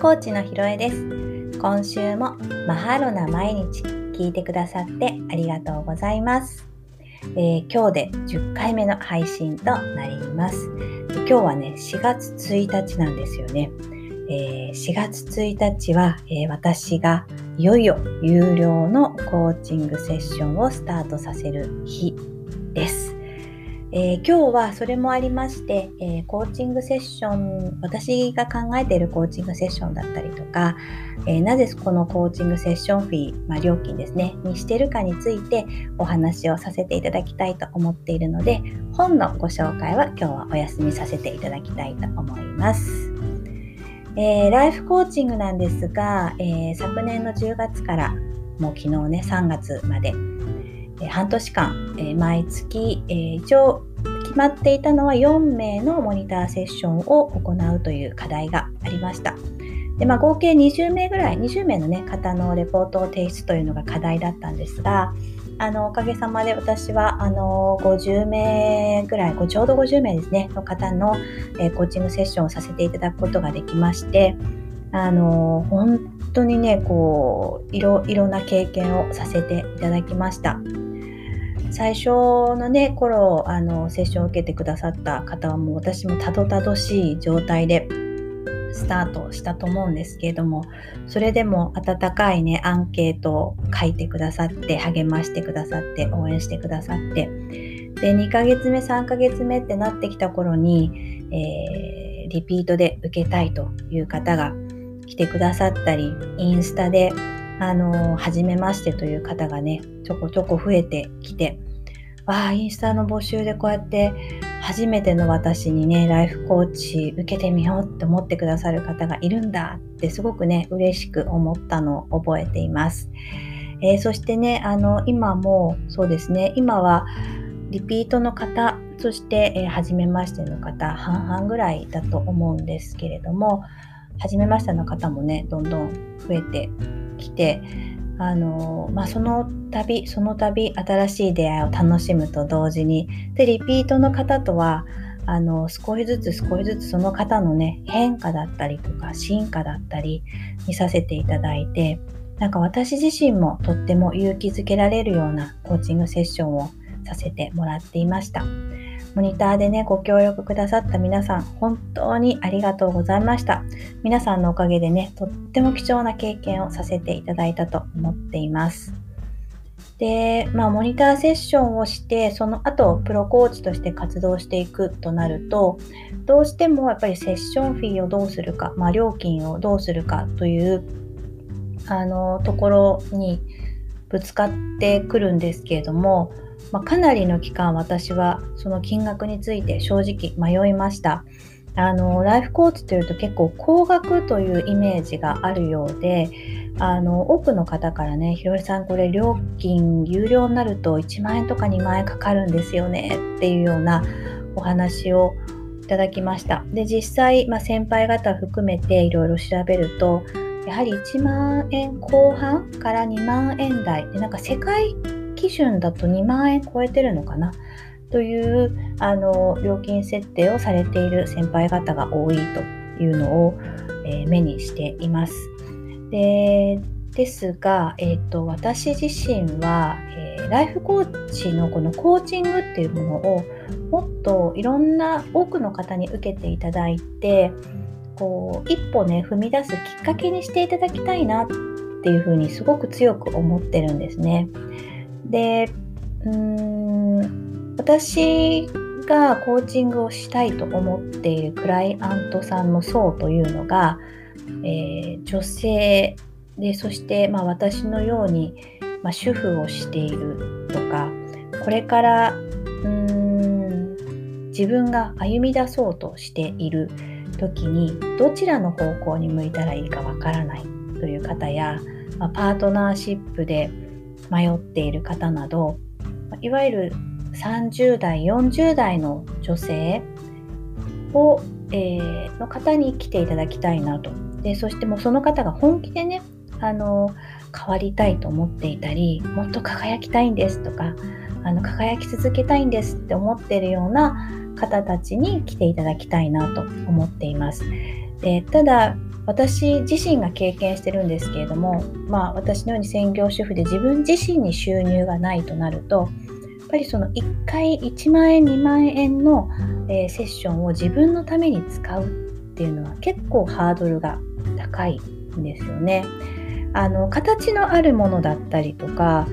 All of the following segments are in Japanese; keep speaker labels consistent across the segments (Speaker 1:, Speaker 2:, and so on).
Speaker 1: コーチのひろえです。今週もマハロな毎日聞いてくださってありがとうございます、えー、今日で10回目の配信となります。今日はね4月1日なんですよね、えー、4月1日は、えー、私がいよいよ有料のコーチングセッションをスタートさせる日えー、今日はそれもありまして、えー、コーチングセッション私が考えているコーチングセッションだったりとか、えー、なぜこのコーチングセッションフィー、まあ、料金ですねにしてるかについてお話をさせていただきたいと思っているので本のご紹介は今日はお休みさせていただきたいと思います。えライフコーチングなんですが、え昨年の10月からもう昨日ね3月まで半年間、え毎月、え一応決まっていたのは4名のモニターセッションを行うという課題がありました。でまあ、合計20名ぐらい、20名の、ね、方のレポートを提出というのが課題だったんですが、あのおかげさまで私はあの50名ぐらい、ちょうど50名ですね、の方の、えコーチングセッションをさせていただくことができまして、あの本当にね、こういろいろな経験をさせていただきました。最初のね頃あのセッションを受けてくださった方はもう私もたどたどしい状態でスタートしたと思うんですけれどもそれでも温かいねアンケートを書いてくださって励ましてくださって応援してくださってで2ヶ月目3ヶ月目ってなってきた頃に、えー、リピートで受けたいという方が来てくださったりインスタであの初めましてという方がねちょこちょこ増えてきてわあインスタの募集でこうやって初めての私にねライフコーチ受けてみようって思ってくださる方がいるんだってすごくね嬉しく思ったのを覚えています、えー、そしてねあの今もそうですね今はリピートの方そして、えー、初めましての方半々ぐらいだと思うんですけれども初めましての方もねどんどん増えてきてあの、まあ、その度その度新しい出会いを楽しむと同時にでリピートの方とはあの少しずつ少しずつその方のね変化だったりとか進化だったり見させていただいてなんか私自身もとっても勇気づけられるようなコーチングセッションをさせてもらっていました。モニターでね、ご協力くださった皆さん、本当にありがとうございました。皆さんのおかげでね、とっても貴重な経験をさせていただいたと思っています。で、まあ、モニターセッションをして、その後、プロコーチとして活動していくとなると、どうしてもやっぱりセッションフィーをどうするか、まあ、料金をどうするかという、あの、ところにぶつかってくるんですけれども、まあ、かなりの期間私はその金額について正直迷いました。あのライフコーチというと結構高額というイメージがあるようであの多くの方からねひろりさんこれ料金有料になると1万円とか2万円かかるんですよねっていうようなお話をいただきましたで実際、まあ、先輩方含めていろいろ調べるとやはり1万円後半から2万円台でなんか世界基準だと2万円超えてるのかな？というあの料金設定をされている先輩方が多いというのを、えー、目にしています。でですが、えーと、私自身は、えー、ライフコーチのこのコーチングっていうものをもっといろんな多くの方に受けていただいてこう一歩ね踏み出すきっかけにしていただきたいなっていうふうにすごく強く思ってるんですね。でうーん私がコーチングをしたいと思っているクライアントさんの層というのが、えー、女性でそして、まあ、私のように、まあ、主婦をしているとかこれからうーん自分が歩み出そうとしている時にどちらの方向に向いたらいいかわからないという方や、まあ、パートナーシップで迷っている方などいわゆる30代40代の女性を、えー、の方に来ていただきたいなとでそしてもうその方が本気でねあの変わりたいと思っていたりもっと輝きたいんですとかあの輝き続けたいんですって思っているような方たちに来ていただきたいなと思っています。でただ私自身が経験してるんですけれども、まあ、私のように専業主婦で自分自身に収入がないとなるとやっぱりその1回1万円2万円の、えー、セッションを自分のために使うっていうのは結構ハードルが高いんですよね。あの形のあるものだったりとか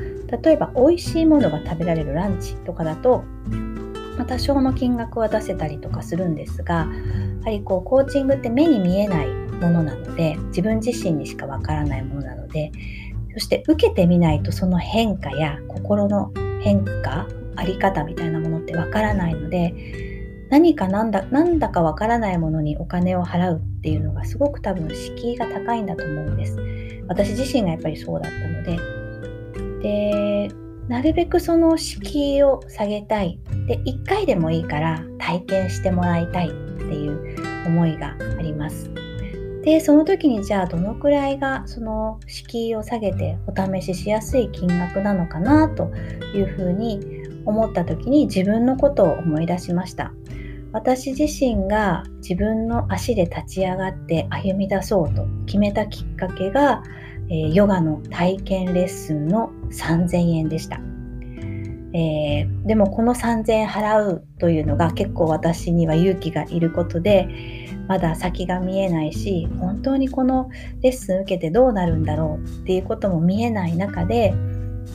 Speaker 1: 例えば美味しいものが食べられるランチとかだと、ま、多少の金額は出せたりとかするんですがやはりこうコーチングって目に見えないものなので自分自身にしかわからないものなのでそして受けてみないとその変化や心の変化あり方みたいなものってわからないので何かなんだなんだかわからないものにお金を払うっていうのがすごく多分敷居が高いんだと思うんです。私自身がやっぱりそうだったので。でなるべくその敷居を下げたい。で1回でもいいから体験してもらいたいっていう思いがあります。でその時にじゃあどのくらいがその敷居を下げてお試ししやすい金額なのかなというふうに思った時に自分のことを思い出しました。私自身が自分の足で立ち上がって歩み出そうと決めたきっかけが、え、ヨガの体験レッスンの3000円でした、えー、でもこの3000円払うというのが結構私には勇気がいることでまだ先が見えないし本当にこのレッスン受けてどうなるんだろうっていうことも見えない中で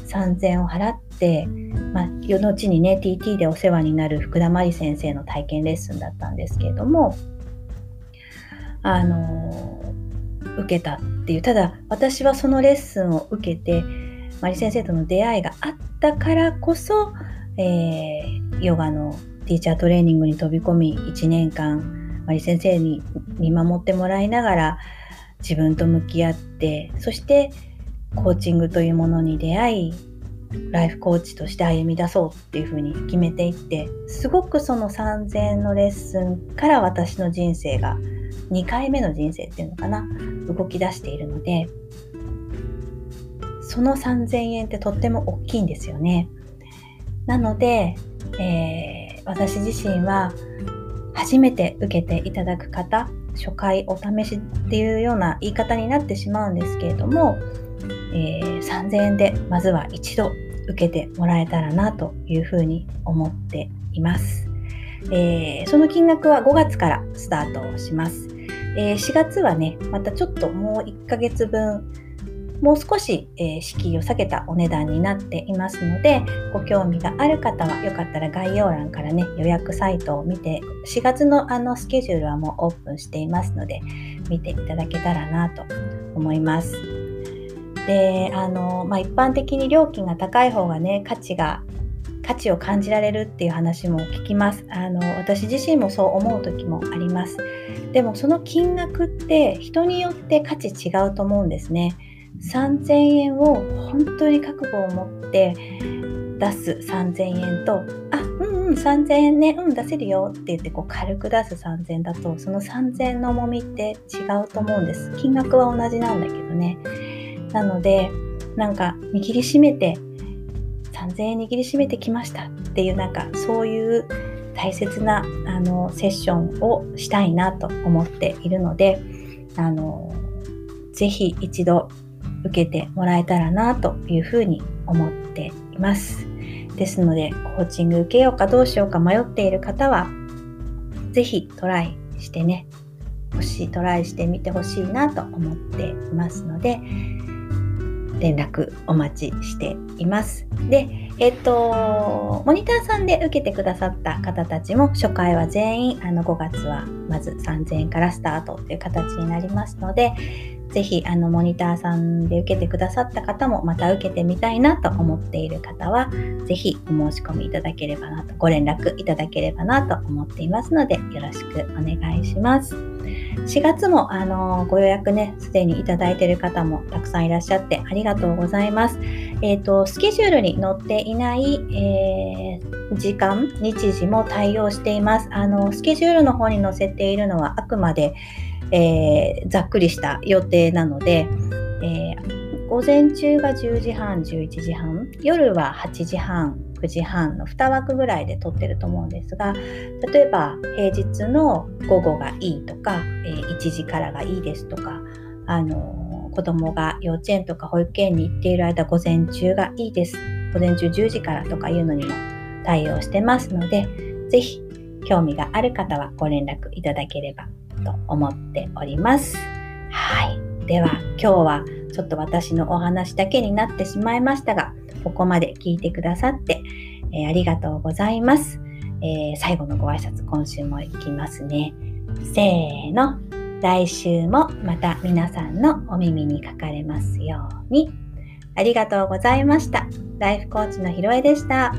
Speaker 1: 3000円を払って、まあ、後にね TT でお世話になる福田真理先生の体験レッスンだったんですけれどもあの受けたっていう。ただ私はそのレッスンを受けて真理先生との出会いがあったからこそ、えー、ヨガのティーチャートレーニングに飛び込み1年間まり先生に見守ってもらいながら自分と向き合ってそしてコーチングというものに出会いライフコーチとして歩み出そうっていうふうに決めていってすごくその3000のレッスンから私の人生が2回目の人生っていうのかな動き出しているのでその3000円ってとっても大きいんですよね。なので、えー、私自身は初めて受けていただく方初回お試しっていうような言い方になってしまうんですけれども、えー、3000円でまずは一度受けてもらえたらなというふうに思っています。えー、その金額は5月からスタートします。えー、4月はね、またちょっともう1ヶ月分もう少し、えー、敷居を下げたお値段になっていますのでご興味がある方はよかったら概要欄からね予約サイトを見て4月のあのスケジュールはもうオープンしていますので見ていただけたらなと思います。であの、まあ、一般的に料金が高い方がね価値が価値を感じられるっていう話も聞きます。あの私自身もそう思う時もあります。でもその金額って人によって価値違うと思うんですね。3000円を本当に覚悟を持って出す3000円とあうんうん3000円ねうん出せるよって言ってこう軽く出す3000円だとその3000円の重みって違うと思うんです。金額は同じなんだけどね。なのでなんか握りしめて3000円握りしめてきましたっていうなんかそういう大切なあのセッションをしたいなと思っているのであのぜひ一度受けてもらえたらなというふうに思っています。ですので、コーチング受けようかどうしようか迷っている方は、ぜひトライしてね、欲しい、トライしてみてほしいなと思っていますので、連絡お待ちしています。で、えっと、モニターさんで受けてくださった方たちも、初回は全員、あの5月はまず3000円からスタートという形になりますので、ぜひあのモニターさんで受けてくださった方もまた受けてみたいなと思っている方はぜひお申し込みいただければなとご連絡いただければなと思っていますのでよろしくお願いします。4月もあのご予約ねすでにいただいている方もたくさんいらっしゃってありがとうございます。えっ、ー、とスケジュールに載っていない、えー、時間日時も対応しています。あのスケジュールの方に載せているのはあくまでえー、ざっくりした予定なので、えー、午前中が10時半、11時半、夜は8時半9時半の2枠ぐらいで撮ってると思うんですが例えば平日の午後がいいとか、えー、1時からがいいですとかあの子供が幼稚園とか保育園に行っている間午前中がいいです。午前中10時からとかいうのにも対応してますので是非興味がある方はご連絡いただければと思っております。はい。では今日はちょっと私のお話だけになってしまいましたが、ここまで聞いてくださって、えー、ありがとうございます、えー、最後のご挨拶今週もいきますね。せーの。来週もまた皆さんのお耳にかかれますように。ありがとうございました。ライフコーチのひろえでした。